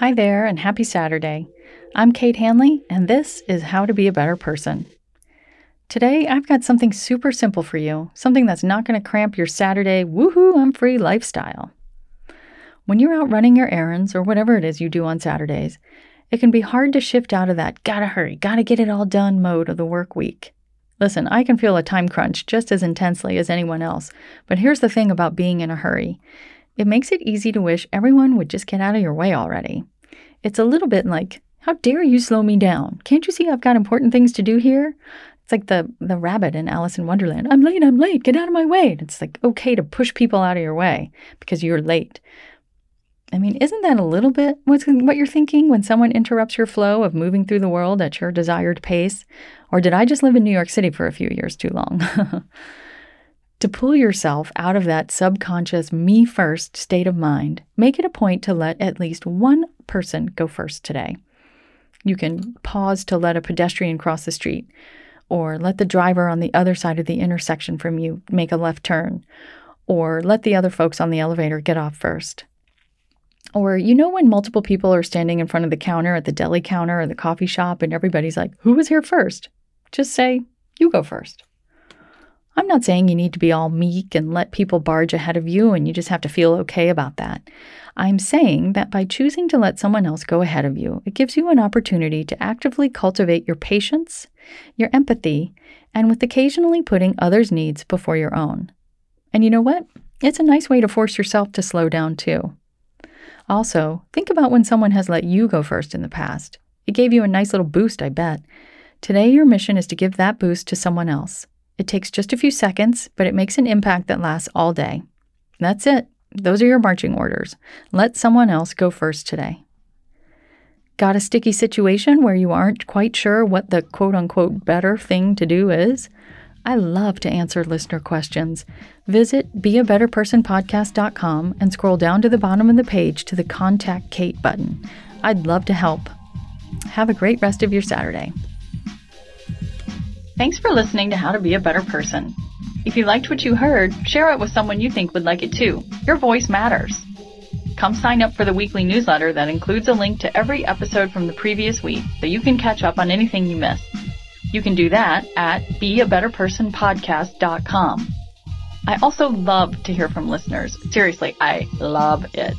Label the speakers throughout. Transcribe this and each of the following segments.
Speaker 1: Hi there, and happy Saturday. I'm Kate Hanley, and this is How to Be a Better Person. Today, I've got something super simple for you, something that's not going to cramp your Saturday, woohoo, I'm free lifestyle. When you're out running your errands or whatever it is you do on Saturdays, it can be hard to shift out of that gotta hurry, gotta get it all done mode of the work week. Listen, I can feel a time crunch just as intensely as anyone else, but here's the thing about being in a hurry it makes it easy to wish everyone would just get out of your way already. It's a little bit like, how dare you slow me down? Can't you see I've got important things to do here? It's like the the rabbit in Alice in Wonderland. I'm late, I'm late, get out of my way. And it's like okay to push people out of your way because you're late. I mean, isn't that a little bit what's what you're thinking when someone interrupts your flow of moving through the world at your desired pace? Or did I just live in New York City for a few years too long? To pull yourself out of that subconscious me first state of mind, make it a point to let at least one person go first today. You can pause to let a pedestrian cross the street, or let the driver on the other side of the intersection from you make a left turn, or let the other folks on the elevator get off first. Or, you know, when multiple people are standing in front of the counter at the deli counter or the coffee shop and everybody's like, who was here first? Just say, you go first. I'm not saying you need to be all meek and let people barge ahead of you and you just have to feel okay about that. I'm saying that by choosing to let someone else go ahead of you, it gives you an opportunity to actively cultivate your patience, your empathy, and with occasionally putting others' needs before your own. And you know what? It's a nice way to force yourself to slow down too. Also, think about when someone has let you go first in the past. It gave you a nice little boost, I bet. Today, your mission is to give that boost to someone else. It takes just a few seconds, but it makes an impact that lasts all day. That's it. Those are your marching orders. Let someone else go first today. Got a sticky situation where you aren't quite sure what the quote unquote better thing to do is? I love to answer listener questions. Visit beabetterpersonpodcast.com and scroll down to the bottom of the page to the Contact Kate button. I'd love to help. Have a great rest of your Saturday. Thanks for listening to How to Be a Better Person. If you liked what you heard, share it with someone you think would like it too. Your voice matters. Come sign up for the weekly newsletter that includes a link to every episode from the previous week so you can catch up on anything you missed. You can do that at beabetterpersonpodcast.com. I also love to hear from listeners. Seriously, I love it.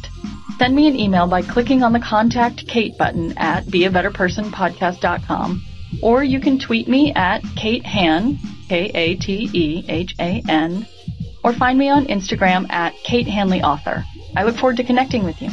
Speaker 1: Send me an email by clicking on the Contact Kate button at beabetterpersonpodcast.com or you can tweet me at Kate Han, K A T E H A N, or find me on Instagram at Kate Hanley Author. I look forward to connecting with you.